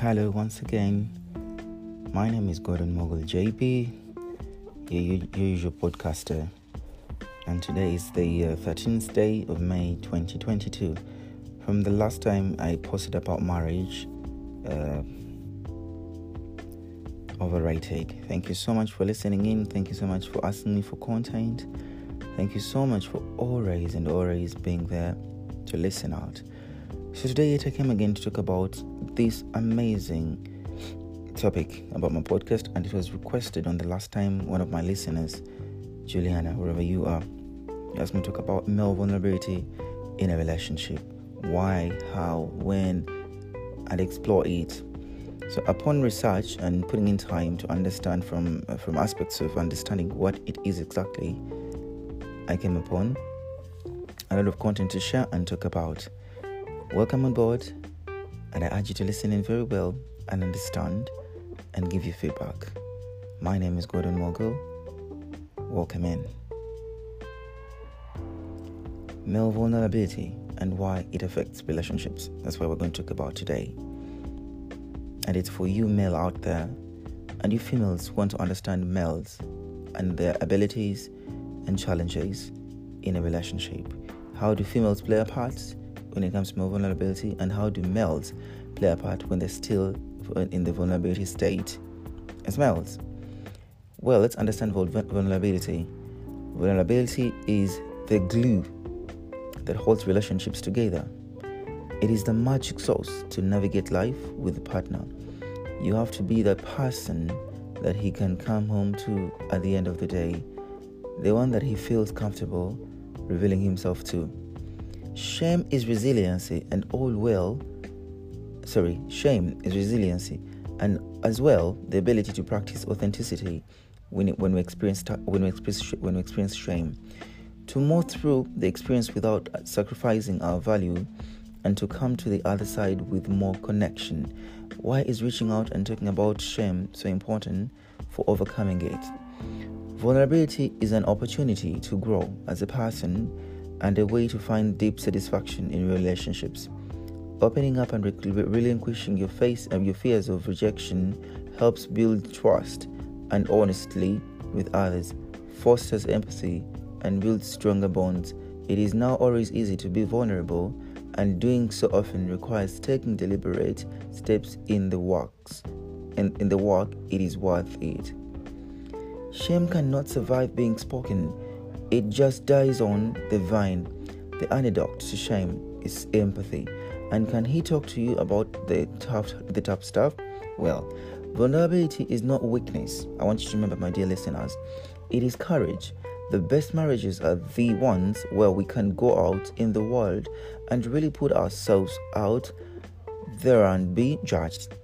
Hello, once again. My name is Gordon Mogul JP, your, your usual podcaster, and today is the uh, 13th day of May 2022. From the last time I posted about marriage, uh, overrated. Thank you so much for listening in. Thank you so much for asking me for content. Thank you so much for always and always being there to listen out. So today I came again to talk about this amazing topic about my podcast, and it was requested on the last time one of my listeners, Juliana, wherever you are, asked me to talk about male vulnerability in a relationship. Why, how, when, and explore it. So, upon research and putting in time to understand from from aspects of understanding what it is exactly, I came upon a lot of content to share and talk about. Welcome on board, and I urge you to listen in very well and understand and give you feedback. My name is Gordon Mogul. Welcome in. Male vulnerability and why it affects relationships. That's what we're going to talk about today. And it's for you, male out there, and you females who want to understand males and their abilities and challenges in a relationship. How do females play a part when it comes to male vulnerability, and how do males play a part when they're still in the vulnerability state as males? Well, let's understand vulnerability. Vulnerability is the glue that holds relationships together. It is the magic sauce to navigate life with a partner. You have to be the person that he can come home to at the end of the day, the one that he feels comfortable revealing himself to. Shame is resiliency and all well sorry, shame is resiliency and as well the ability to practice authenticity when, when we experience when we experience when we experience shame to move through the experience without sacrificing our value and to come to the other side with more connection. Why is reaching out and talking about shame so important for overcoming it? Vulnerability is an opportunity to grow as a person and a way to find deep satisfaction in relationships. Opening up and relinquishing your face and your fears of rejection helps build trust and honestly with others, fosters empathy, and builds stronger bonds. It is now always easy to be vulnerable, and doing so often requires taking deliberate steps in the works. And in the work, it is worth it. Shame cannot survive being spoken. It just dies on the vine. The antidote to shame is empathy. And can he talk to you about the tough the tough stuff? Well, vulnerability is not weakness. I want you to remember, my dear listeners, it is courage. The best marriages are the ones where we can go out in the world and really put ourselves out there and be judged.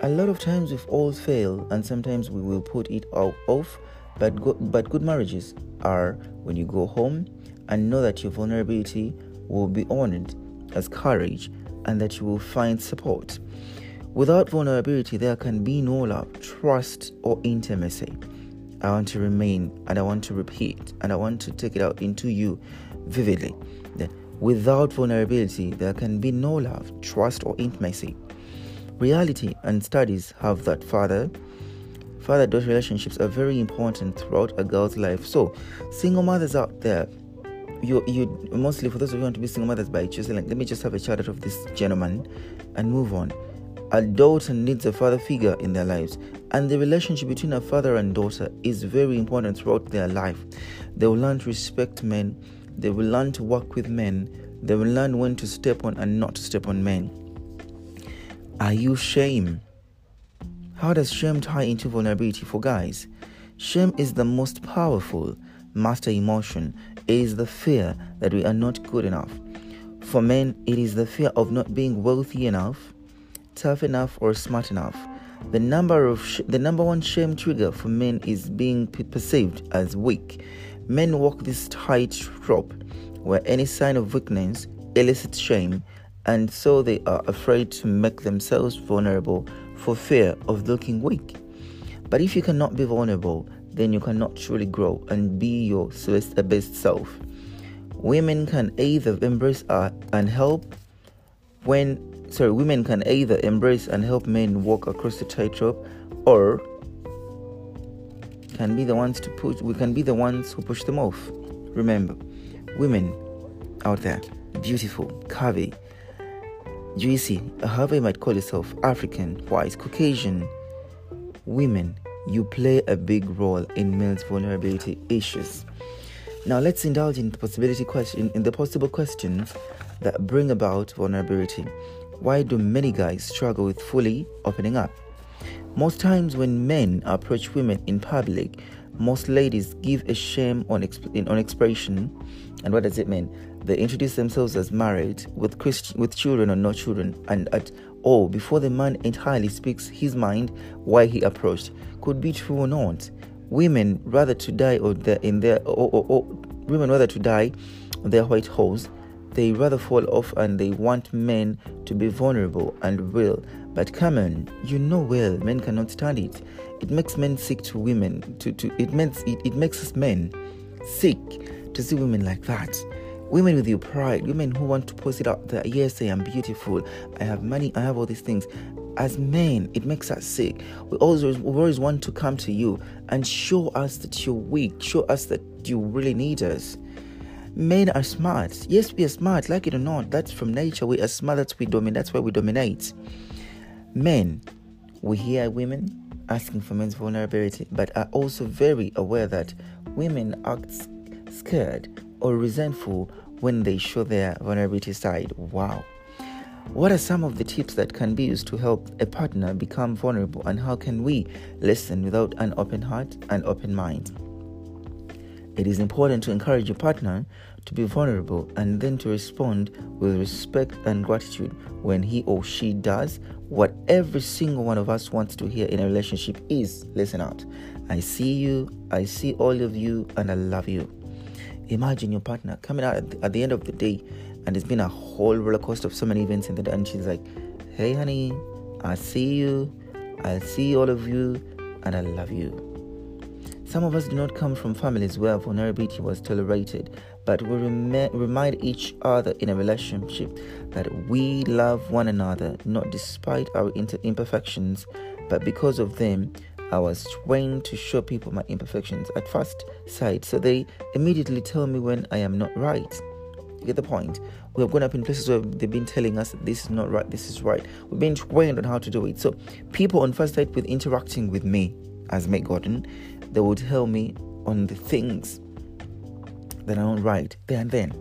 A lot of times we've all failed, and sometimes we will put it off. But good, but good marriages are when you go home and know that your vulnerability will be honored as courage and that you will find support. Without vulnerability, there can be no love, trust, or intimacy. I want to remain and I want to repeat and I want to take it out into you vividly that without vulnerability, there can be no love, trust, or intimacy. Reality and studies have that father father daughter relationships are very important throughout a girl's life. So, single mothers out there, you you mostly for those of you who want to be single mothers by choosing like let me just have a child out of this gentleman and move on. A daughter needs a father figure in their lives. And the relationship between a father and daughter is very important throughout their life. They will learn to respect men. They will learn to work with men. They will learn when to step on and not to step on men. Are you shame how does shame tie into vulnerability for guys shame is the most powerful master emotion is the fear that we are not good enough. For men, it is the fear of not being wealthy enough, tough enough, or smart enough. The number of sh- the number one shame trigger for men is being p- perceived as weak. Men walk this tight rope where any sign of weakness elicits shame, and so they are afraid to make themselves vulnerable for fear of looking weak. But if you cannot be vulnerable, then you cannot truly grow and be your best self. Women can either embrace and help when sorry, women can either embrace and help men walk across the tightrope, or can be the ones to push. We can be the ones who push them off. Remember, women out there, beautiful, curvy, juicy, however you might call yourself, African, white, Caucasian, women, you play a big role in males' vulnerability issues. Now let's indulge in the possibility question in the possible questions that bring about vulnerability. Why do many guys struggle with fully opening up? Most times when men approach women in public, most ladies give a shame on, exp- on expression. And what does it mean? They introduce themselves as married, with, Christ- with children or no children, and at all before the man entirely speaks his mind why he approached. Could be true or not. Women rather to die or in their or, or, or, women rather to die on their white horse. They rather fall off and they want men to be vulnerable and real. But come on, you know well men cannot stand it. It makes men sick to women. To, to it makes it, it makes us men sick to see women like that. Women with your pride, women who want to post it out there. Yes, I am beautiful. I have money. I have all these things. As men, it makes us sick. We always, we always want to come to you and show us that you're weak. Show us that you really need us. Men are smart. Yes, we are smart. Like it or not, that's from nature. We are smart. That's we dominate. That's why we dominate. Men, we hear women asking for men's vulnerability, but are also very aware that women act scared or resentful when they show their vulnerability side. Wow. What are some of the tips that can be used to help a partner become vulnerable, and how can we listen without an open heart and open mind? It is important to encourage your partner to be vulnerable and then to respond with respect and gratitude when he or she does what every single one of us wants to hear in a relationship is listen out. I see you, I see all of you, and I love you. Imagine your partner coming out at the, end of the day and it's been a whole roller coaster of so many events in the day, and she's like, Hey, honey, I see you, I see all of you, and I love you. Some of us do not come from families where vulnerability was tolerated, but we rem- remind each other in a relationship that we love one another not despite our inter- imperfections, but because of them. I was trained to show people my imperfections at first sight, so they immediately tell me when I am not right. You get the point? We have grown up in places where they've been telling us this is not right, this is right. We've been trained on how to do it. So, people on first sight with interacting with me as Meg Gordon, they would tell me on the things that are not right there and then.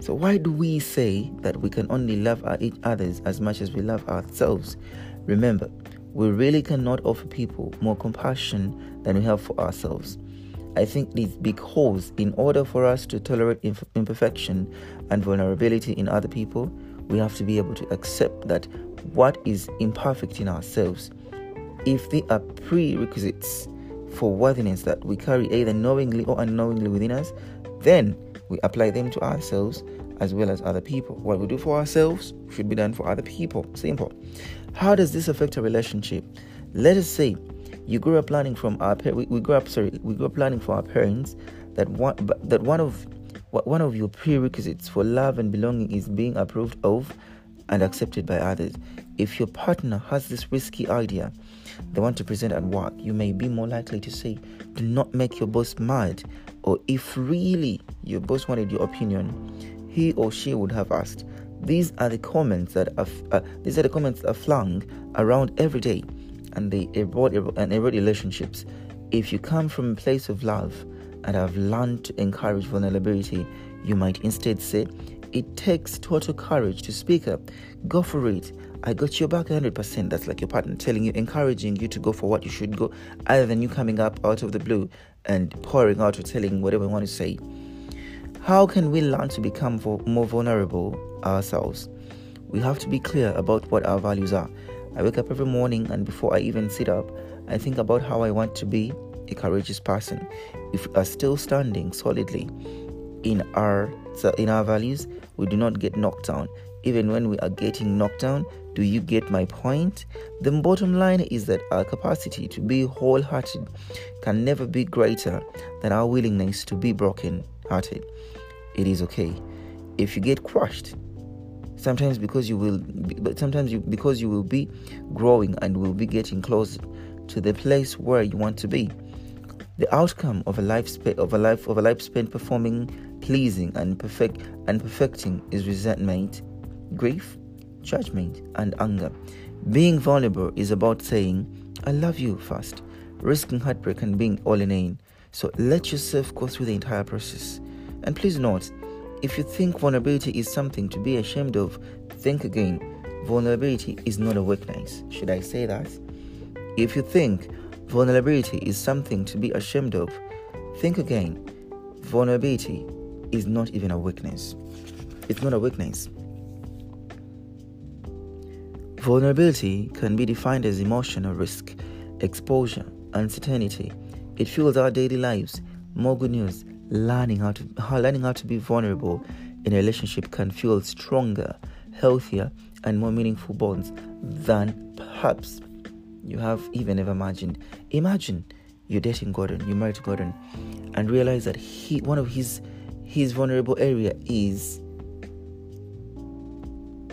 So, why do we say that we can only love our each others as much as we love ourselves? Remember, we really cannot offer people more compassion than we have for ourselves. I think it's because, in order for us to tolerate imperfection and vulnerability in other people, we have to be able to accept that what is imperfect in ourselves, if they are prerequisites for worthiness that we carry either knowingly or unknowingly within us, then we apply them to ourselves as well as other people. What we do for ourselves should be done for other people. Simple. How does this affect a relationship? Let us say you grew up planning from our we, we grew up sorry we grew up planning for our parents that one that one of one of your prerequisites for love and belonging is being approved of and accepted by others. If your partner has this risky idea they want to present at work, you may be more likely to say, Do not make your boss mad. Or if really your boss wanted your opinion, he or she would have asked. These are the comments that are, uh, these are the comments that are flung around every day and they erode, and erode relationships. If you come from a place of love and have learned to encourage vulnerability, you might instead say, It takes total courage to speak up. Go for it. I got your back 100%. That's like your partner telling you, encouraging you to go for what you should go, other than you coming up out of the blue and pouring out or telling whatever you want to say. How can we learn to become more vulnerable ourselves? We have to be clear about what our values are. I wake up every morning, and before I even sit up, I think about how I want to be a courageous person. If we are still standing solidly in our in our values, we do not get knocked down. Even when we are getting knocked down, do you get my point? The bottom line is that our capacity to be wholehearted can never be greater than our willingness to be broken hearted. It is okay. If you get crushed, Sometimes because you will, but sometimes you because you will be growing and will be getting closer to the place where you want to be. The outcome of a life sp- of a life of a life spent performing, pleasing, and perfect and perfecting is resentment, grief, judgment, and anger. Being vulnerable is about saying, "I love you" first, risking heartbreak and being all in. So let yourself go through the entire process. And please note, if you think vulnerability is something to be ashamed of, think again. Vulnerability is not a weakness. Should I say that? If you think vulnerability is something to be ashamed of, think again. Vulnerability is not even a weakness. It's not a weakness. Vulnerability can be defined as emotional risk, exposure, uncertainty. It fuels our daily lives. More good news learning how to learning how to be vulnerable in a relationship can fuel stronger, healthier, and more meaningful bonds than perhaps you have even ever imagined. Imagine you're dating Gordon, you're married to Gordon, and realize that he one of his his vulnerable area is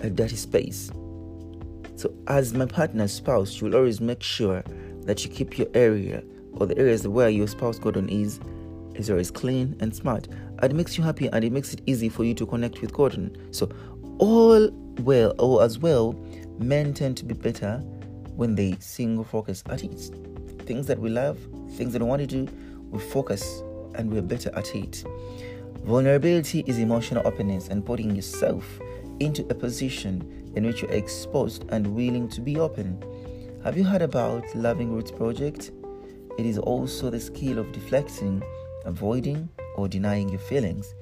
a dirty space. So as my partner's spouse, you'll always make sure that you keep your area or the areas where your spouse Gordon is is always clean and smart. And it makes you happy and it makes it easy for you to connect with Gordon. So all well or as well, men tend to be better when they single focus at it. Things that we love, things that we want to do, we focus and we're better at it. Vulnerability is emotional openness and putting yourself into a position in which you're exposed and willing to be open. Have you heard about Loving Roots Project? It is also the skill of deflecting, avoiding, or denying your feelings.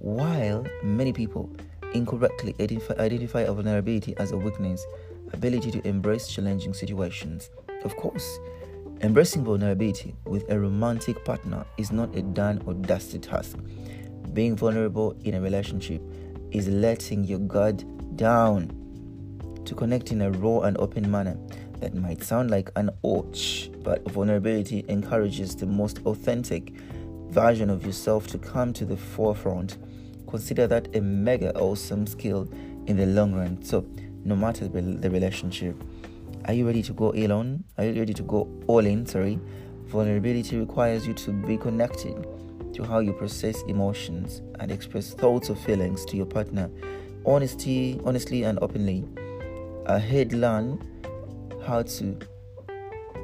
While many people incorrectly identify, identify a vulnerability as a weakness, ability to embrace challenging situations. Of course, embracing vulnerability with a romantic partner is not a done or dusted task. Being vulnerable in a relationship is letting your guard down to connect in a raw and open manner that might sound like an ouch, but vulnerability encourages the most authentic version of yourself to come to the forefront. Consider that a mega awesome skill in the long run. So, no matter the relationship, are you ready to go alone? Are you ready to go all in? Sorry. Vulnerability requires you to be connected to how you process emotions and express thoughts or feelings to your partner. Honesty, honestly and openly. A head learn how to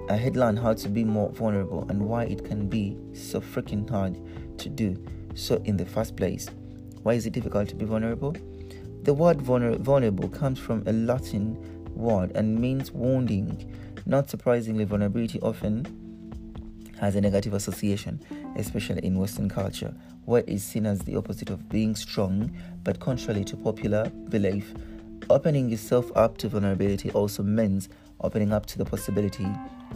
I had learned how to be more vulnerable and why it can be so freaking hard to do so in the first place. Why is it difficult to be vulnerable? The word vulner- vulnerable comes from a Latin word and means wounding. Not surprisingly, vulnerability often has a negative association, especially in Western culture, where it is seen as the opposite of being strong, but contrary to popular belief, opening yourself up to vulnerability also means opening up to the possibility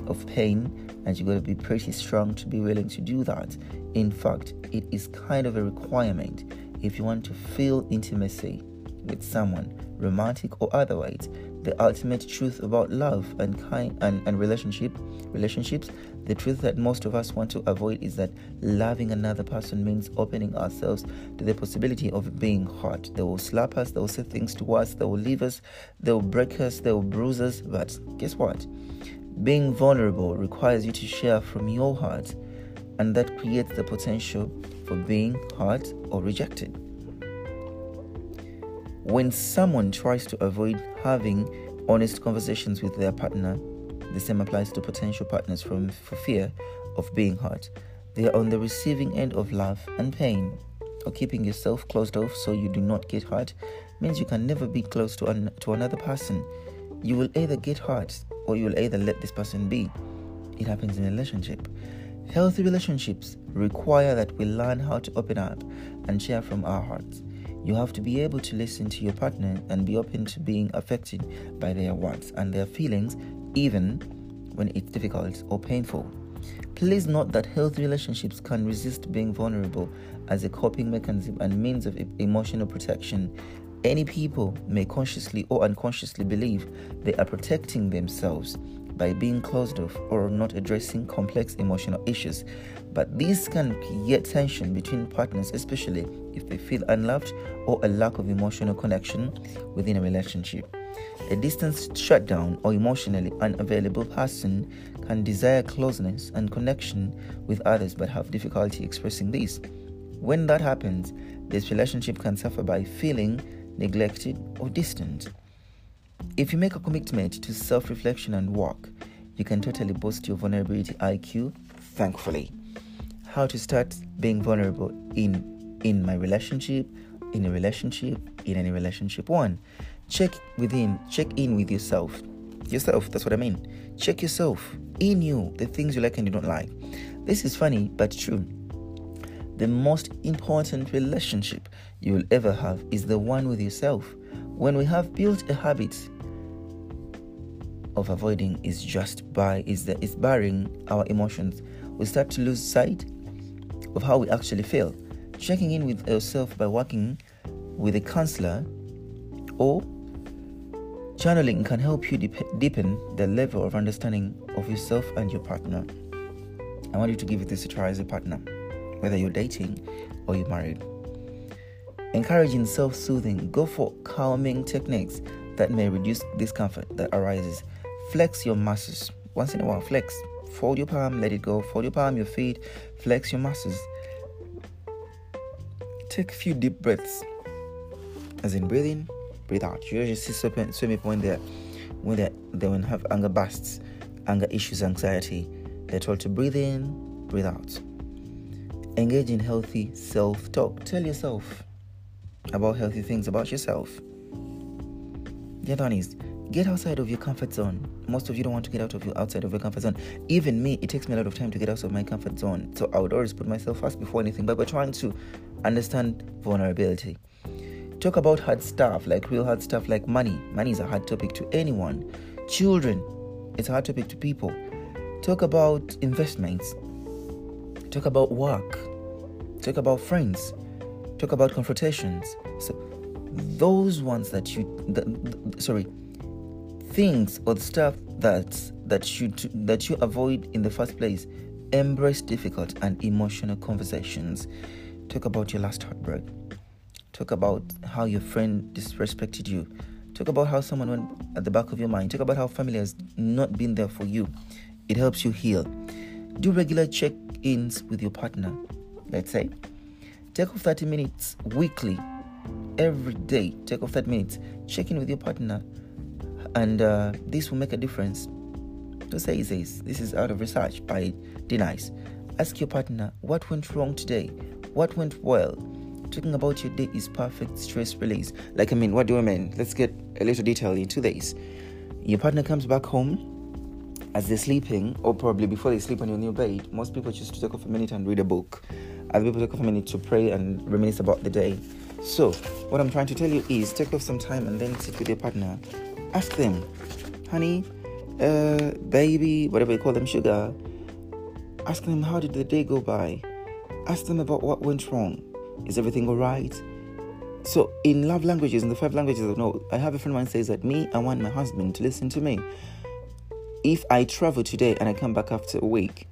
of pain, and you've got to be pretty strong to be willing to do that. In fact, it is kind of a requirement if you want to feel intimacy with someone, romantic or otherwise. The ultimate truth about love and kind and, and relationship relationships, the truth that most of us want to avoid is that loving another person means opening ourselves to the possibility of being hurt. They will slap us, they will say things to us, they will leave us, they will break us, they will bruise us. But guess what? Being vulnerable requires you to share from your heart, and that creates the potential for being hurt or rejected. When someone tries to avoid having honest conversations with their partner, the same applies to potential partners from, for fear of being hurt. They are on the receiving end of love and pain, or keeping yourself closed off so you do not get hurt means you can never be close to, an, to another person. You will either get hurt or you'll either let this person be. It happens in a relationship. Healthy relationships require that we learn how to open up and share from our hearts. You have to be able to listen to your partner and be open to being affected by their wants and their feelings, even when it's difficult or painful. Please note that healthy relationships can resist being vulnerable as a coping mechanism and means of emotional protection any people may consciously or unconsciously believe they are protecting themselves by being closed off or not addressing complex emotional issues. But this can create tension between partners, especially if they feel unloved or a lack of emotional connection within a relationship. A distant shutdown or emotionally unavailable person can desire closeness and connection with others but have difficulty expressing this. When that happens, this relationship can suffer by feeling neglected or distant. If you make a commitment to self reflection and work, you can totally boost your vulnerability IQ, thankfully. How to start being vulnerable in in my relationship, in a relationship, in any relationship. One, check within, check in with yourself. Yourself, that's what I mean. Check yourself in you, the things you like and you don't like. This is funny but true. The most important relationship you will ever have is the one with yourself. When we have built a habit of avoiding is just by is that is barring our emotions, we start to lose sight of how we actually feel. Checking in with yourself by working with a counselor or channeling can help you deepen the level of understanding of yourself and your partner. I want you to give this a try as a partner whether you're dating or you're married. Encouraging self soothing, go for calming techniques that may reduce discomfort that arises. Flex your muscles. Once in a while, flex. Fold your palm, let it go. Fold your palm, your feet, flex your muscles. Take a few deep breaths. As in breathe in, breathe out. You usually see swimming when they're when they they when have anger bursts, anger issues, anxiety. They're told to breathe in, breathe out. Engage in healthy self talk. Tell yourself about healthy things about yourself. Get honest. Get outside of your comfort zone. Most of you don't want to get out of your outside of your comfort zone. Even me, it takes me a lot of time to get out of my comfort zone. So I would always put myself first before anything. But we're trying to understand vulnerability. Talk about hard stuff, like real hard stuff like money. Money is a hard topic to anyone. Children, it's a hard topic to people. Talk about investments. Talk about work talk about friends, talk about confrontations. So those ones that you, the, the, sorry, things or the stuff that that you that you avoid in the first place. Embrace difficult and emotional conversations. Talk about your last heartbreak. Talk about how your friend disrespected you. Talk about how someone went at the back of your mind. Talk about how family has not been there for you. It helps you heal. Do regular check ins with your partner let's say, take off 30 minutes weekly, every day. Take off 30 minutes, check in with your partner, and uh, this will make a difference. To say this, this is out of research by Denice. Ask your partner what went wrong today, what went well. Talking about your day is perfect stress release. Like, I mean, what do I mean? Let's get a little detail into this. Your partner comes back home as they're sleeping, or probably before they sleep on your new bed. Most people choose to take off a minute and read a book other people take off a minute to pray and reminisce about the day. So, what I'm trying to tell you is take off some time and then sit with your partner. Ask them, honey, uh, baby, whatever you call them, sugar. Ask them, how did the day go by? Ask them about what went wrong. Is everything all right? So, in love languages, in the five languages I know, I have a friend of mine says that me, I want my husband to listen to me. If I travel today and I come back after a week,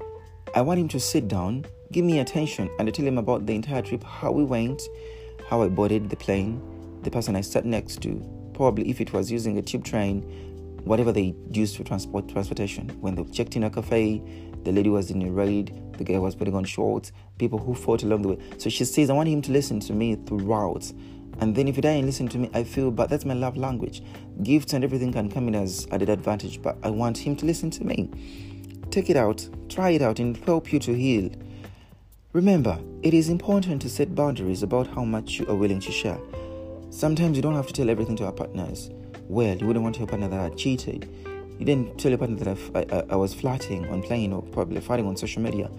I want him to sit down give me attention and I tell him about the entire trip, how we went, how I boarded the plane, the person I sat next to, probably if it was using a tube train, whatever they used for transport transportation. When they checked in a cafe, the lady was in a raid, the guy was putting on shorts, people who fought along the way. So she says, I want him to listen to me throughout. And then if he doesn't listen to me, I feel, but that's my love language. Gifts and everything can come in as added advantage, but I want him to listen to me. Take it out, try it out, and help you to heal. Remember, it is important to set boundaries about how much you are willing to share. Sometimes you don't have to tell everything to our partners. Well, you wouldn't want your partner that cheated. You didn't tell your partner that I, I, was flirting on plane or probably fighting on social media.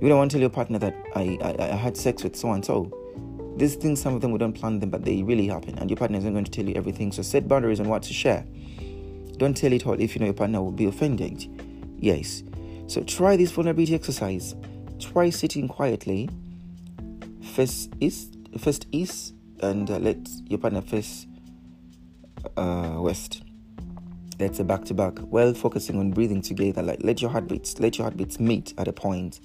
You don't want to tell your partner that I, I, I had sex with so and so. These things, some of them we don't plan them, but they really happen, and your partner isn't going to tell you everything. So set boundaries on what to share. Don't tell it all if you know your partner will be offended. Yes. So try this vulnerability exercise. Try sitting quietly. Face east, first east, and uh, let your partner face uh, west. That's a back to back. While focusing on breathing together, like let your heartbeats, let your heartbeats meet at a point.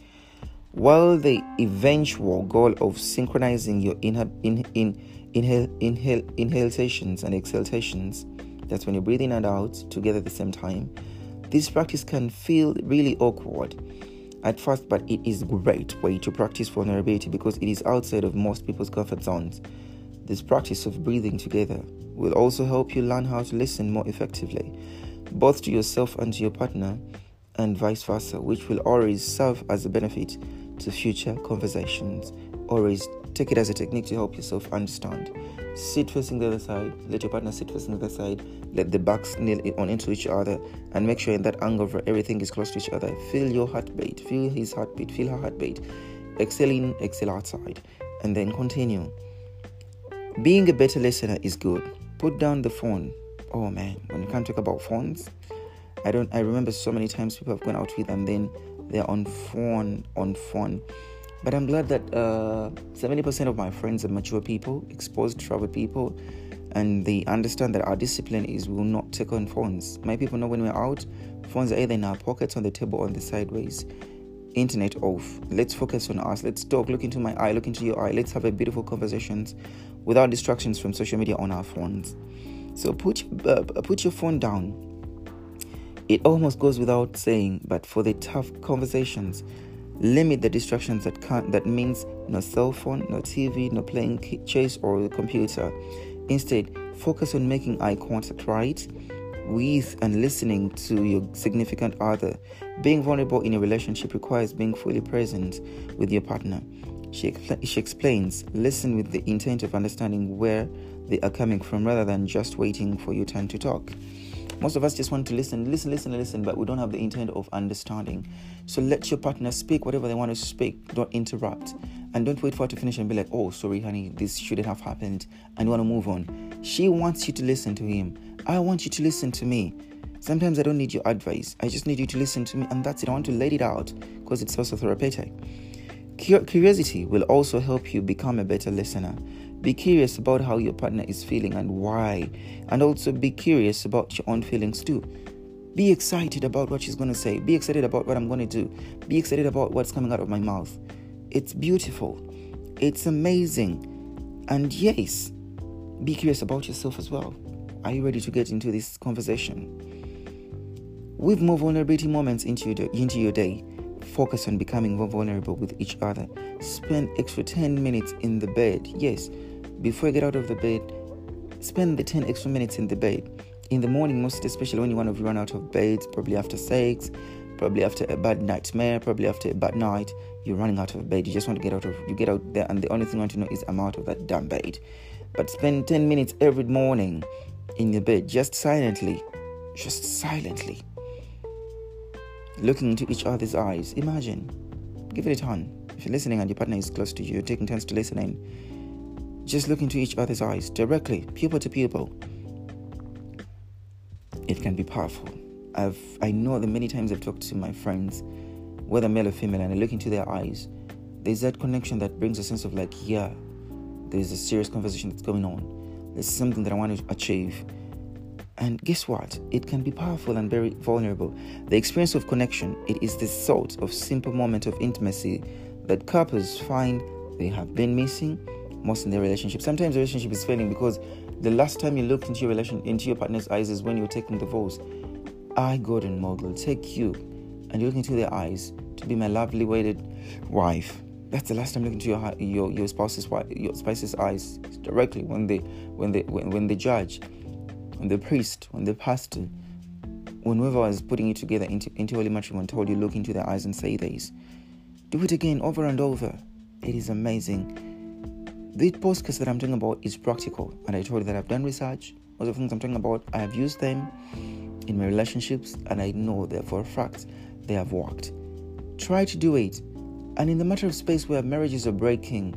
While the eventual goal of synchronizing your inhale, in, in, inhale, inhale, inhalations and exhalations, that's when you breathe in and out together at the same time. This practice can feel really awkward at first, but it is great way to practice vulnerability because it is outside of most people's comfort zones. This practice of breathing together will also help you learn how to listen more effectively, both to yourself and to your partner, and vice versa, which will always serve as a benefit to future conversations. Always take it as a technique to help yourself understand. Sit facing the other side, let your partner sit facing the other side, let the backs kneel on into each other, and make sure in that angle everything is close to each other. Feel your heartbeat, feel his heartbeat, feel her heartbeat. Exhale in, exhale outside, and then continue. Being a better listener is good. Put down the phone. Oh man, when you can't talk about phones, I don't. I remember so many times people have gone out with and then they're on phone on phone but I'm glad that uh, 70% of my friends are mature people, exposed, traveled people, and they understand that our discipline is we will not take on phones. My people know when we're out, phones are either in our pockets, on the table, on the sideways. Internet off. Let's focus on us. Let's talk. Look into my eye. Look into your eye. Let's have a beautiful conversations without distractions from social media on our phones. So put uh, put your phone down. It almost goes without saying, but for the tough conversations, Limit the distractions that can't that means no cell phone, no TV, no playing chess or the computer. Instead, focus on making eye contact right with and listening to your significant other. Being vulnerable in a relationship requires being fully present with your partner. She, she explains, listen with the intent of understanding where they are coming from rather than just waiting for your turn to talk. Most of us just want to listen, listen, listen, listen, but we don't have the intent of understanding. So let your partner speak whatever they want to speak. Don't interrupt. And don't wait for her to finish and be like, oh, sorry, honey, this shouldn't have happened. And you want to move on. She wants you to listen to him. I want you to listen to me. Sometimes I don't need your advice. I just need you to listen to me, and that's it. I want to let it out because it's also therapeutic. Curiosity will also help you become a better listener. Be curious about how your partner is feeling and why, and also be curious about your own feelings too. Be excited about what she's going to say. Be excited about what I'm going to do. Be excited about what's coming out of my mouth. It's beautiful. It's amazing. And yes, be curious about yourself as well. Are you ready to get into this conversation? With more vulnerability moments into your, into your day, focus on becoming more vulnerable with each other. Spend extra 10 minutes in the bed. Yes, before you get out of the bed, spend the 10 extra minutes in the bed. In the morning, most especially when you want to run out of bed, probably after sex, probably after a bad nightmare, probably after a bad night, you're running out of bed. You just want to get out of you get out there and the only thing you want to know is I'm out of that damn bed. But spend 10 minutes every morning in your bed, just silently. Just silently. Looking into each other's eyes. Imagine. Give it a turn. If you're listening and your partner is close to you, you're taking turns to listen in just look into each other's eyes directly, pupil to pupil. It can be powerful. I've I know that many times I've talked to my friends, whether male or female, and I look into their eyes. There's that connection that brings a sense of like, yeah, there's a serious conversation that's going on. There's something that I want to achieve. And guess what? It can be powerful and very vulnerable. The experience of connection, it is the sort of simple moment of intimacy that couples find they have been missing most in their relationship. Sometimes the relationship is failing because the last time you looked into your relation into your partner's eyes is when you're taking the vows. I, Gordon Mogul, take you and you look into their eyes to be my lovely wedded wife. That's the last time looking into your your your spouse's your spouse's eyes directly when they when they when, when the judge, when the priest, when the pastor, when whoever was putting you together into into holy matrimony told you look into their eyes and say this. Do it again over and over. It is amazing the podcast that I'm talking about is practical, and I told you that I've done research. Most of the things I'm talking about, I have used them in my relationships, and I know that for a fact they have worked. Try to do it. And in the matter of space where marriages are breaking,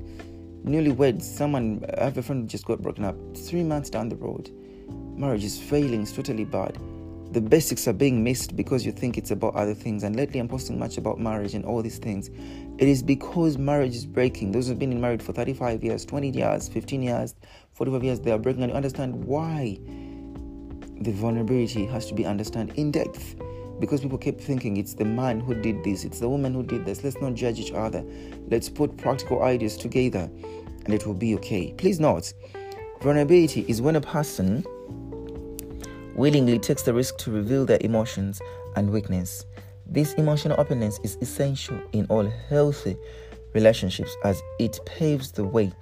newlyweds, someone, I have a friend who just got broken up three months down the road. Marriage is failing, it's totally bad the basics are being missed because you think it's about other things. And lately, I'm posting much about marriage and all these things. It is because marriage is breaking. Those who've been in married for 35 years, 20 years, 15 years, 45 years, they are breaking, and you understand why. the vulnerability has to be understood in depth because people keep thinking it's the man who did this, it's the woman who did this. Let's not judge each other. Let's put practical ideas together and it will be okay. Please note, vulnerability is when a person willingly takes the risk to reveal their emotions and weakness. This emotional openness is essential in all healthy relationships as it paves the way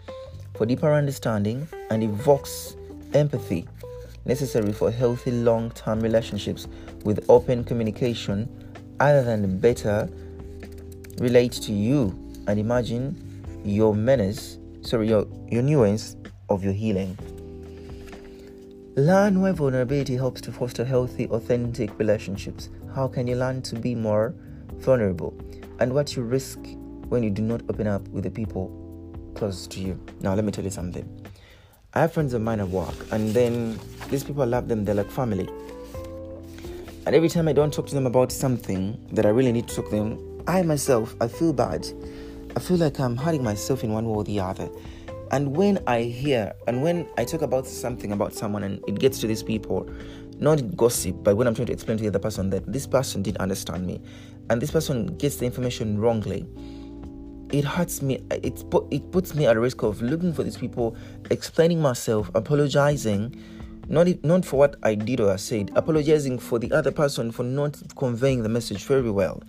for deeper understanding and evokes empathy necessary for healthy long term relationships with open communication other than better relate to you and imagine your menace sorry your, your nuance of your healing. Learn why vulnerability helps to foster healthy authentic relationships how can you learn to be more vulnerable? And what you risk when you do not open up with the people close to you? Now let me tell you something. I have friends of mine at work and then these people I love them. They're like family. And every time I don't talk to them about something that I really need to talk to them, I myself, I feel bad. I feel like I'm hurting myself in one way or the other. And when I hear and when I talk about something about someone and it gets to these people, not gossip, but when I'm trying to explain to the other person that this person didn't understand me and this person gets the information wrongly, it hurts me. It, it puts me at risk of looking for these people, explaining myself, apologizing not not for what I did or I said, apologizing for the other person for not conveying the message very well.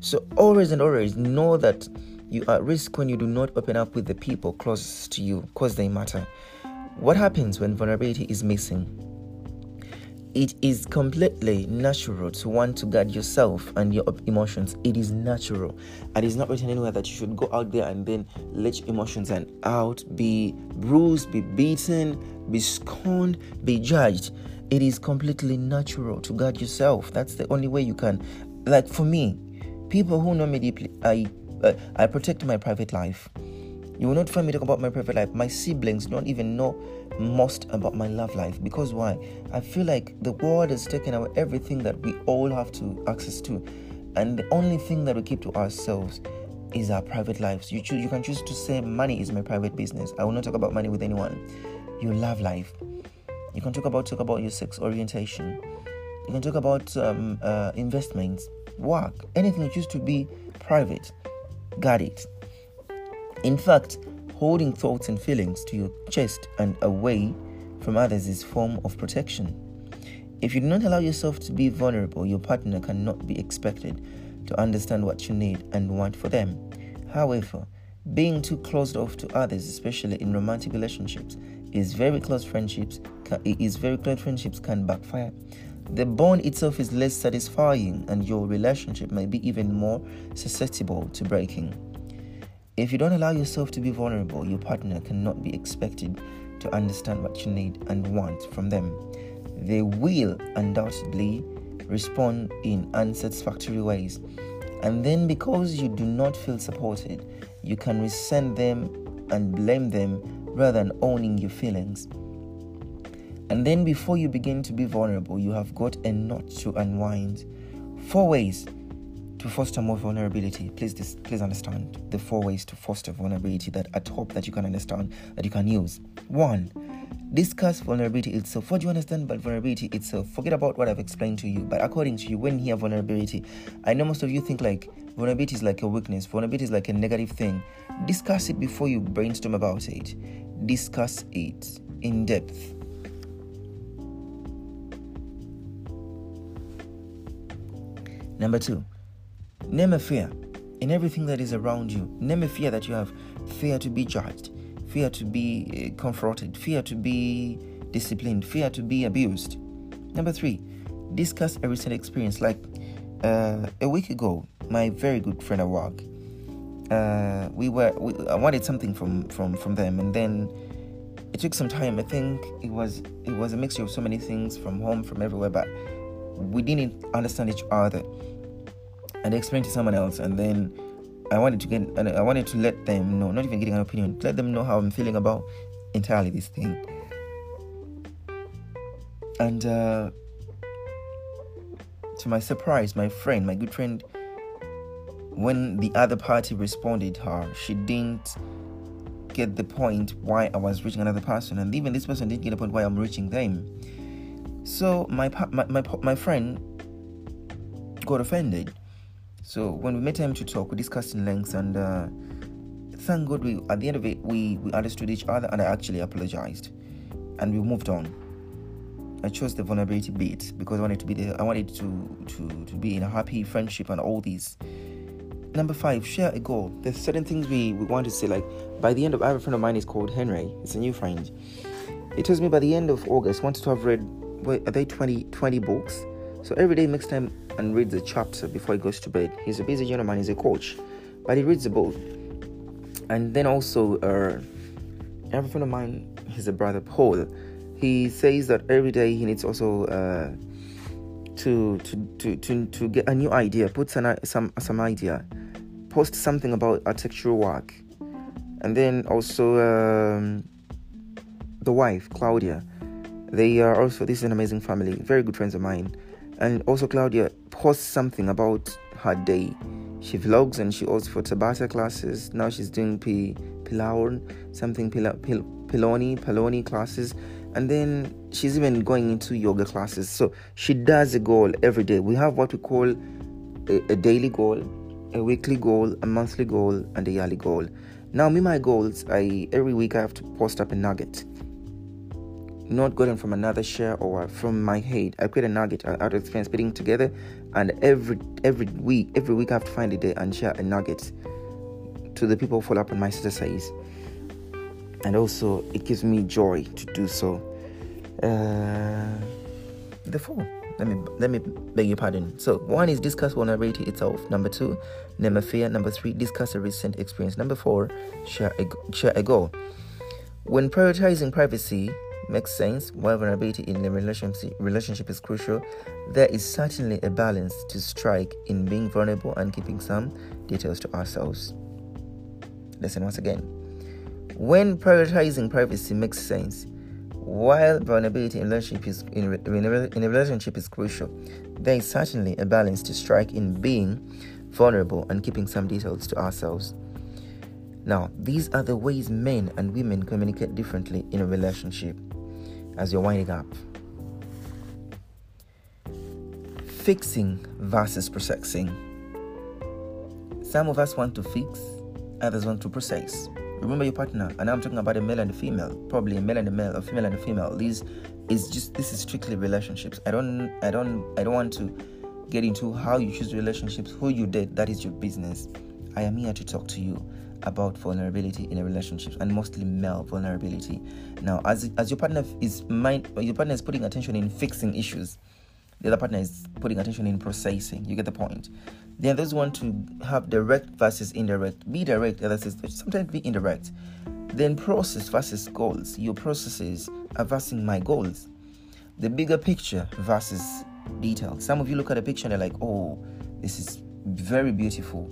So always and always know that you are at risk when you do not open up with the people closest to you because they matter. What happens when vulnerability is missing? It is completely natural to want to guard yourself and your emotions. It is natural. And it's not written anywhere that you should go out there and then let your emotions and out, be bruised, be beaten, be scorned, be judged. It is completely natural to guard yourself. That's the only way you can. Like for me, people who know me deeply, I uh, I protect my private life. You will not find me talk about my private life. My siblings don't even know most about my love life because why? I feel like the world has taken away everything that we all have to access to, and the only thing that we keep to ourselves is our private lives. You choose. You can choose to say money is my private business. I will not talk about money with anyone. Your love life. You can talk about talk about your sex orientation. You can talk about um, uh, investments, work, anything you choose to be private. Got it. In fact, holding thoughts and feelings to your chest and away from others is form of protection. If you do not allow yourself to be vulnerable, your partner cannot be expected to understand what you need and want for them. However, being too closed off to others, especially in romantic relationships, is very close friendships is very close friendships can backfire. The bond itself is less satisfying and your relationship may be even more susceptible to breaking. If you don't allow yourself to be vulnerable, your partner cannot be expected to understand what you need and want from them. They will undoubtedly respond in unsatisfactory ways. And then, because you do not feel supported, you can resent them and blame them rather than owning your feelings. And then, before you begin to be vulnerable, you have got a knot to unwind. Four ways to foster more vulnerability please this, please understand the four ways to foster vulnerability that i hope that you can understand that you can use. One discuss vulnerability itself. What do you understand about vulnerability itself? Forget about what i've explained to you but according to you when you hear vulnerability i know most of you think like vulnerability is like a weakness vulnerability is like a negative thing. Discuss it before you brainstorm about it. Discuss it in depth. Number two, Name a fear in everything that is around you. Name a fear that you have fear to be judged, fear to be uh, confronted, fear to be disciplined, fear to be abused. Number three, discuss a recent experience. Like uh, a week ago, my very good friend at work, uh, we were we, I wanted something from from from them, and then it took some time. I think it was it was a mixture of so many things from home, from everywhere, but we didn't understand each other and explain to someone else and then I wanted to get and I wanted to let them know, not even getting an opinion, let them know how I'm feeling about entirely this thing. And uh, to my surprise, my friend, my good friend, when the other party responded her, she didn't get the point why I was reaching another person, and even this person didn't get the point why I'm reaching them. So my my my, my friend got offended. So when we met him to talk, we discussed in length, and uh, thank God we at the end of it we we understood each other, and I actually apologized, and we moved on. I chose the vulnerability bit because I wanted to be there. I wanted to to to be in a happy friendship and all these. Number five, share a goal. There's certain things we, we want to say. Like by the end of, I have a friend of mine is called Henry. It's a new friend. He tells me by the end of August, wanted to have read. Wait, are they 20, 20 books? So every day makes time and reads a chapter before he goes to bed. He's a busy gentleman. He's a coach, but he reads the book. And then also, uh, a friend of mine. He's a brother Paul he says that every day he needs also uh, to, to to to to get a new idea, put some some some idea, post something about architectural work, and then also um, the wife Claudia. They are also this is an amazing family, very good friends of mine, and also Claudia posts something about her day. She vlogs and she also for Tabata classes. Now she's doing P something Pil, Pil, Piloni Piloni classes. And then she's even going into yoga classes. So she does a goal every day. We have what we call a, a, daily goal a weekly goal a monthly goal and a yearly goal. Now me my goals i every week i have to post up a nugget not gotten from another share or from my head i create a nugget out of experience putting together and every every week every week i have to find a day and share a nugget to the people who follow up on my statuses and also it gives me joy to do so. Uh, the four. Let me let me beg your pardon. So one is discuss vulnerability itself. Number two, name a fear. Number three, discuss a recent experience. Number four, share a share a goal. When prioritizing privacy makes sense, while vulnerability in a relationship relationship is crucial, there is certainly a balance to strike in being vulnerable and keeping some details to ourselves. Listen once again. When prioritizing privacy makes sense, while vulnerability in relationship is in, in, a, in a relationship is crucial, there is certainly a balance to strike in being vulnerable and keeping some details to ourselves. Now, these are the ways men and women communicate differently in a relationship. As you're winding up, fixing versus processing. Some of us want to fix, others want to process. Remember your partner, and I'm talking about a male and a female, probably a male and a male, a female and a female. These is just this is strictly relationships. I don't, I don't, I don't want to get into how you choose relationships, who you date. That is your business. I am here to talk to you about vulnerability in a relationship and mostly male vulnerability. Now, as as your partner is mind, your partner is putting attention in fixing issues. The other partner is putting attention in processing. You get the point. Then those want to have direct versus indirect. Be direct, other says sometimes be indirect. Then process versus goals. Your processes are versus my goals. The bigger picture versus detail. Some of you look at a picture and they're like, oh, this is very beautiful.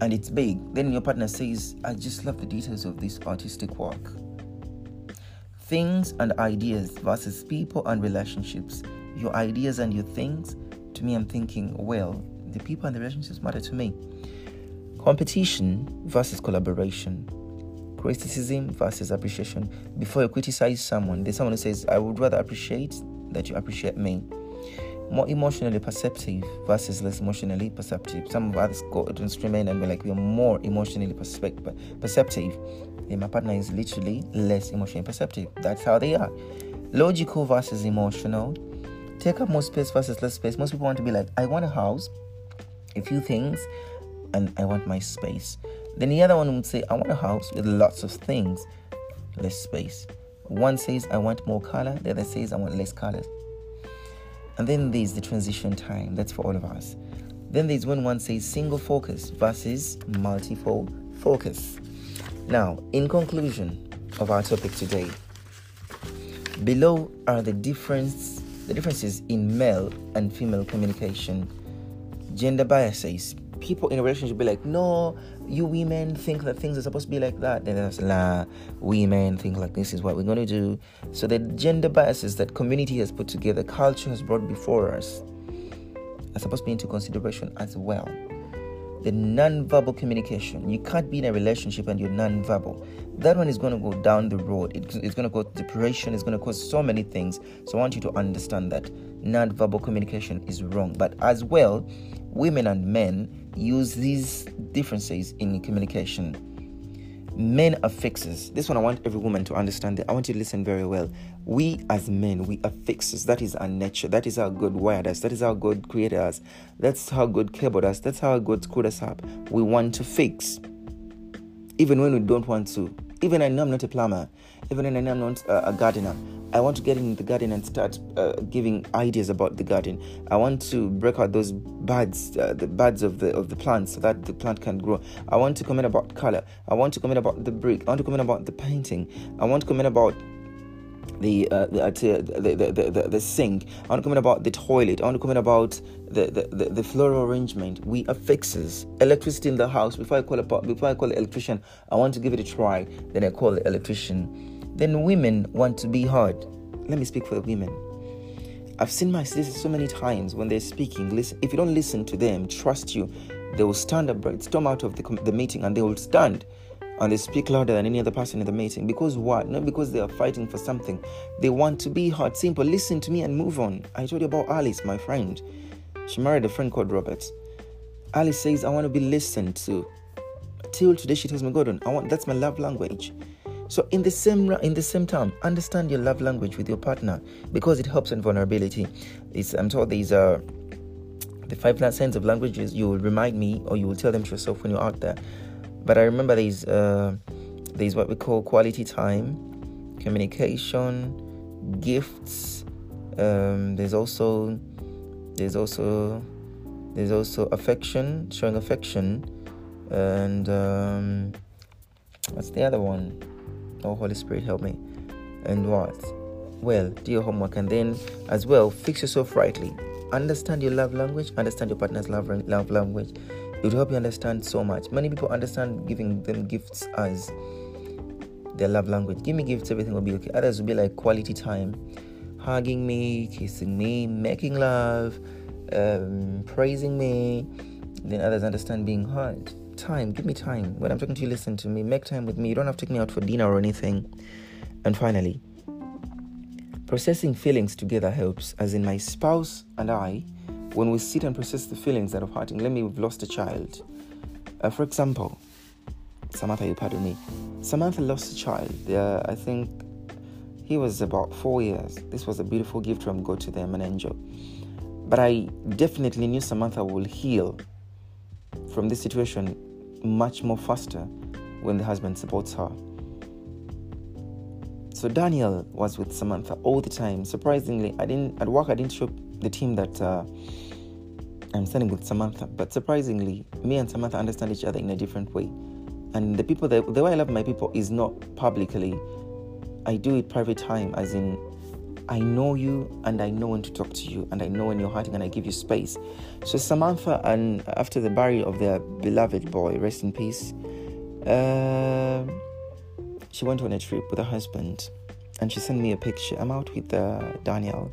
And it's big. Then your partner says, I just love the details of this artistic work. Things and ideas versus people and relationships. Your ideas and your things. To me, I'm thinking, well, the people and the relationships matter to me. Competition versus collaboration. Criticism versus appreciation. Before you criticize someone, there's someone who says, I would rather appreciate that you appreciate me. More emotionally perceptive versus less emotionally perceptive. Some of us go to extreme and be like, we are more emotionally perceptive. And my partner is literally less emotionally perceptive. That's how they are. Logical versus emotional. Take up more space versus less space. Most people want to be like, I want a house a few things and I want my space. Then the other one would say, I want a house with lots of things, less space. One says, I want more color, the other says, I want less colors. And then there's the transition time, that's for all of us. Then there's when one says single focus versus multiple focus. Now, in conclusion of our topic today, below are the difference the differences in male and female communication gender biases. People in a relationship be like, no, you women think that things are supposed to be like that. Then there's la, women think like this is what we're going to do. So the gender biases that community has put together, culture has brought before us, are supposed to be into consideration as well. the non-verbal communication. You can't be in a relationship and you're non-verbal. That one is going to go down the road. It, it's going to cause depression. It's going to cause so many things. So I want you to understand that non-verbal communication is wrong. But as well, women and men use these differences in communication Men are fixers. This one I want every woman to understand that. I want you to listen very well. We as men, we are fixers. That is our nature. That is how God wired us. That is how God created us. That's how God cared about us. That's how God screwed us up. We want to fix. Even when we don't want to. Even I know I'm not a plumber. Even I know I'm not a gardener. I want to get in the garden and start uh, giving ideas about the garden. I want to break out those buds, uh, the buds of the of the plant, so that the plant can grow. I want to comment about color. I want to comment about the brick. I want to comment about the painting. I want to comment about the, uh, the, uh, the, the, the, the, the, sink. I want to comment about the toilet. I want to comment about the, the, the, the floral arrangement. We are fixers. Electricity in the house. Before I call a before I call the electrician, I want to give it a try. Then I call the electrician then women want to be heard. Let me speak for the women. I've seen my sisters so many times when they're speaking. Listen, if you don't listen to them, trust you, they will stand up, storm out of the, the meeting, and they will stand and they speak louder than any other person in the meeting. Because what? Not because they are fighting for something. They want to be heard. Simple. Listen to me and move on. I told you about Alice, my friend. She married a friend called Robert. Alice says, "I want to be listened to." Till today, she tells me, "Gordon, I want that's my love language." So in the same in the same time, understand your love language with your partner because it helps in vulnerability. It's, I'm told these are the five signs of languages. You will remind me or you will tell them to yourself when you're out there. But I remember there's uh, there's what we call quality time, communication, gifts. Um, there's also there's also there's also affection, showing affection, and um, what's the other one? Oh, Holy Spirit, help me. And what? Well, do your homework and then as well fix yourself rightly. Understand your love language, understand your partner's love, love language. It will help you understand so much. Many people understand giving them gifts as their love language. Give me gifts, everything will be okay. Others will be like quality time, hugging me, kissing me, making love, um, praising me. Then others understand being heard time. Give me time. When I'm talking to you, listen to me. Make time with me. You don't have to take me out for dinner or anything. And finally, processing feelings together helps, as in my spouse and I, when we sit and process the feelings that are hurting. Let me, we've lost a child. Uh, for example, Samantha, you pardon me. Samantha lost a child. Uh, I think he was about four years. This was a beautiful gift from God to them, an angel. But I definitely knew Samantha will heal from this situation much more faster when the husband supports her. So Daniel was with Samantha all the time. Surprisingly, I didn't at work. I didn't show the team that uh, I'm standing with Samantha, but surprisingly, me and Samantha understand each other in a different way. And the people that the way I love my people is not publicly. I do it private time, as in I know you and I know when to talk to you and I know when you're hurting and I give you space. So Samantha and after the burial of their beloved boy, rest in peace, uh, she went on a trip with her husband and she sent me a picture. I'm out with uh, Daniel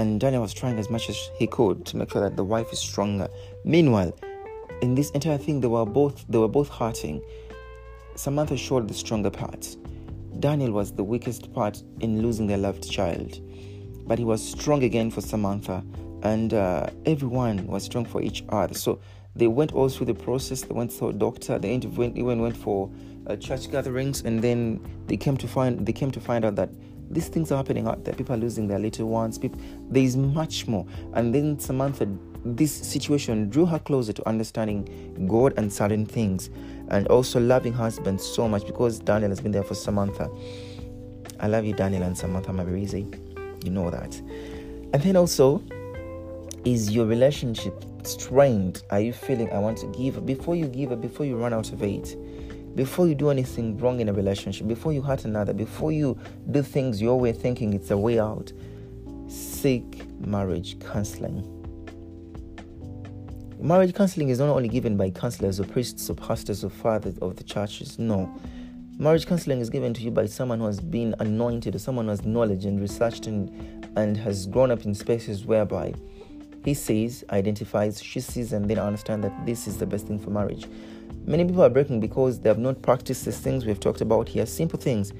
and Daniel was trying as much as he could to make sure that the wife is stronger. Meanwhile, in this entire thing, they were both they were both hurting. Samantha showed the stronger part Daniel was the weakest part in losing their loved child, but he was strong again for Samantha, and uh, everyone was strong for each other. So they went all through the process. They went through a doctor. They even went for uh, church gatherings, and then they came to find they came to find out that these things are happening out there. People are losing their little ones. People, there is much more. And then Samantha, this situation drew her closer to understanding God and certain things and also loving husband so much because Daniel has been there for Samantha. I love you, Daniel and Samantha Mabirizi. You know that. And then also, is your relationship strained? Are you feeling I want to give? Before you give, before you run out of it, before you do anything wrong in a relationship, before you hurt another, before you do things your way thinking it's a way out, seek marriage counseling Marriage counseling is not only given by counselors or priests or pastors or fathers of the churches. No. Marriage counseling is given to you by someone who has been anointed or someone who has knowledge and researched and, and has grown up in spaces whereby he sees, identifies, she sees, and then understand that this is the best thing for marriage. Many people are breaking because they have not practiced these things we've talked about here. Simple things.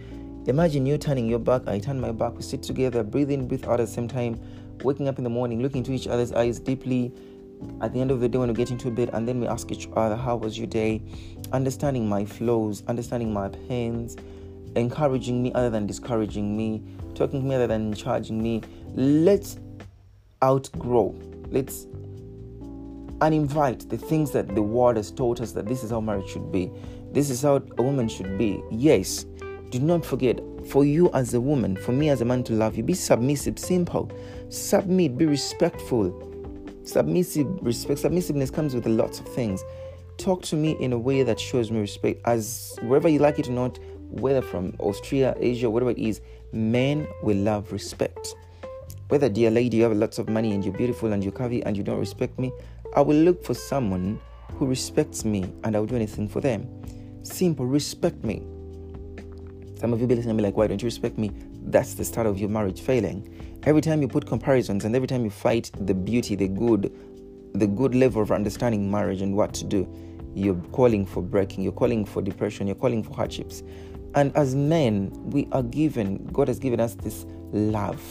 Imagine you turning your back, I turn my back, we sit together, breathe in, breathe out at the same time, waking up in the morning, looking into each other's eyes deeply. At the end of the day, when we get into bed, and then we ask each other, How was your day? Understanding my flows, understanding my pains, encouraging me other than discouraging me, talking to me other than charging me. Let's outgrow. Let's uninvite the things that the world has taught us that this is how marriage should be. This is how a woman should be. Yes, do not forget, for you as a woman, for me as a man to love you, be submissive, simple. Submit, be respectful. Submissive, respect. Submissiveness comes with lots of things. Talk to me in a way that shows me respect. As wherever you like it or not, whether from Austria, Asia, whatever it is, men will love respect. Whether, dear lady, you have lots of money and you're beautiful and you're curvy and you don't respect me, I will look for someone who respects me and I will do anything for them. Simple, respect me. Some of you be listening be like, why don't you respect me? That's the start of your marriage failing. Every time you put comparisons and every time you fight the beauty, the good, the good level of understanding marriage and what to do, you're calling for breaking, you're calling for depression, you're calling for hardships. And as men, we are given, God has given us this love.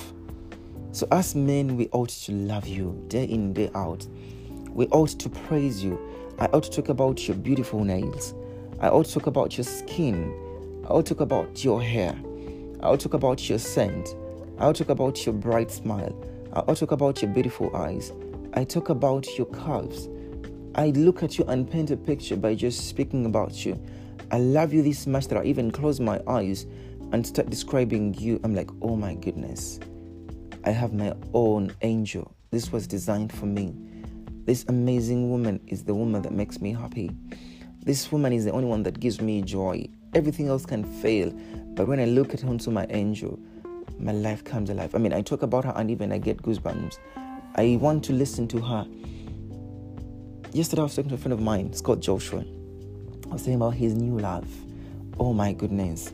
So, as men, we ought to love you day in, day out. We ought to praise you. I ought to talk about your beautiful nails. I ought to talk about your skin. I ought to talk about your hair. I ought to talk about your scent. I ought to talk about your bright smile. I ought to talk about your beautiful eyes. I talk about your curves. I look at you and paint a picture by just speaking about you. I love you this much that I even close my eyes and start describing you. I'm like, oh my goodness. I have my own angel. This was designed for me. This amazing woman is the woman that makes me happy. This woman is the only one that gives me joy. Everything else can fail, but when I look at onto my angel, my life comes alive. I mean, I talk about her and even I get goosebumps. I want to listen to her. Yesterday, I was talking to a friend of mine, Scott Joshua. I was saying about his new love. Oh my goodness.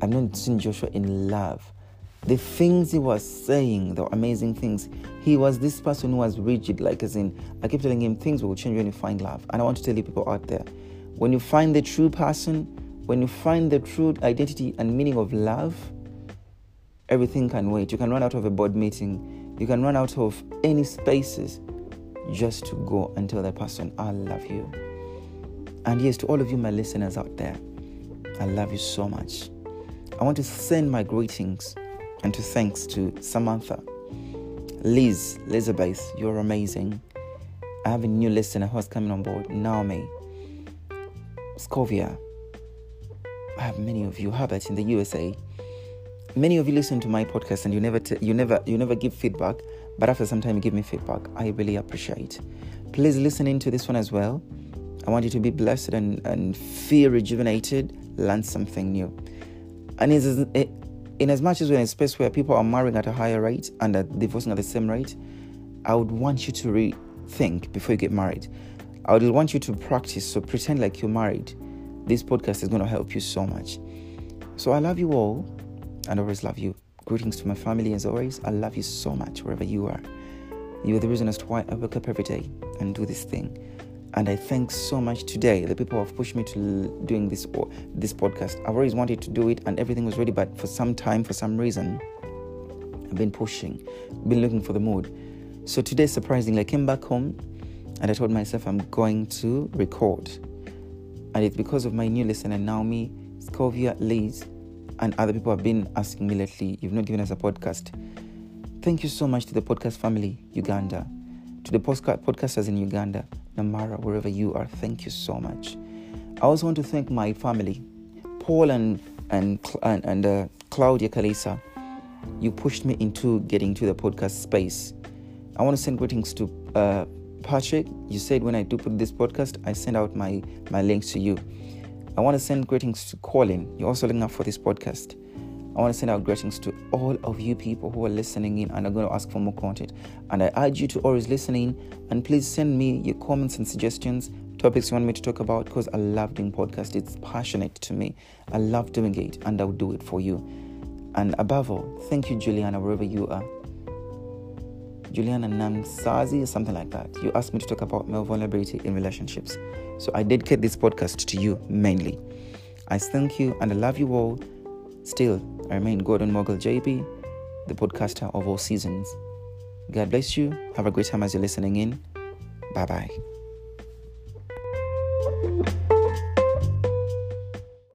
I've not seen Joshua in love. The things he was saying, the amazing things. He was this person who was rigid, like as in, I kept telling him things will change when you find love. And I want to tell you people out there, when you find the true person, when you find the true identity and meaning of love, everything can wait. You can run out of a board meeting, you can run out of any spaces just to go and tell that person, I love you. And yes, to all of you, my listeners out there, I love you so much. I want to send my greetings and to thanks to Samantha, Liz, Elizabeth, you're amazing. I have a new listener who's coming on board, Naomi, Scovia. I have many of you, Herbert in the USA. Many of you listen to my podcast and you never, t- you never, you never give feedback, but after some time you give me feedback. I really appreciate. Please listen into this one as well. I want you to be blessed and, and feel rejuvenated, learn something new. And in as much as we're in a space where people are marrying at a higher rate and are divorcing at the same rate, I would want you to rethink before you get married. I would want you to practice, so pretend like you're married. This podcast is going to help you so much. So I love you all and always love you. Greetings to my family as always. I love you so much wherever you are. You are the reason as to why I wake up every day and do this thing. And I thank so much today the people who have pushed me to doing this this podcast. I've always wanted to do it and everything was ready, but for some time, for some reason, I've been pushing, been looking for the mood. So today, surprisingly, I came back home and I told myself I'm going to record. And it's because of my new listener, Naomi, Scovia, Liz, and other people have been asking me lately, you've not given us a podcast. Thank you so much to the podcast family, Uganda, to the podcast podcasters in Uganda, Namara, wherever you are. Thank you so much. I also want to thank my family, Paul and and and, and uh, Claudia Kalisa. You pushed me into getting to the podcast space. I want to send greetings to uh, Patrick. You said when I do put this podcast, I send out my my links to you. I want to send greetings to Colin. You're also looking up for this podcast. I want to send out greetings to all of you people who are listening in and are going to ask for more content. And I urge you to always listening and please send me your comments and suggestions, topics you want me to talk about because I love doing podcast. It's passionate to me. I love doing it and I'll do it for you. And above all, thank you, Juliana, wherever you are. Juliana Namsazi or something like that. You asked me to talk about male vulnerability in relationships. So I dedicate this podcast to you mainly. I thank you and I love you all. Still, I remain Gordon Mogul JP, the podcaster of all seasons. God bless you. Have a great time as you're listening in. Bye bye.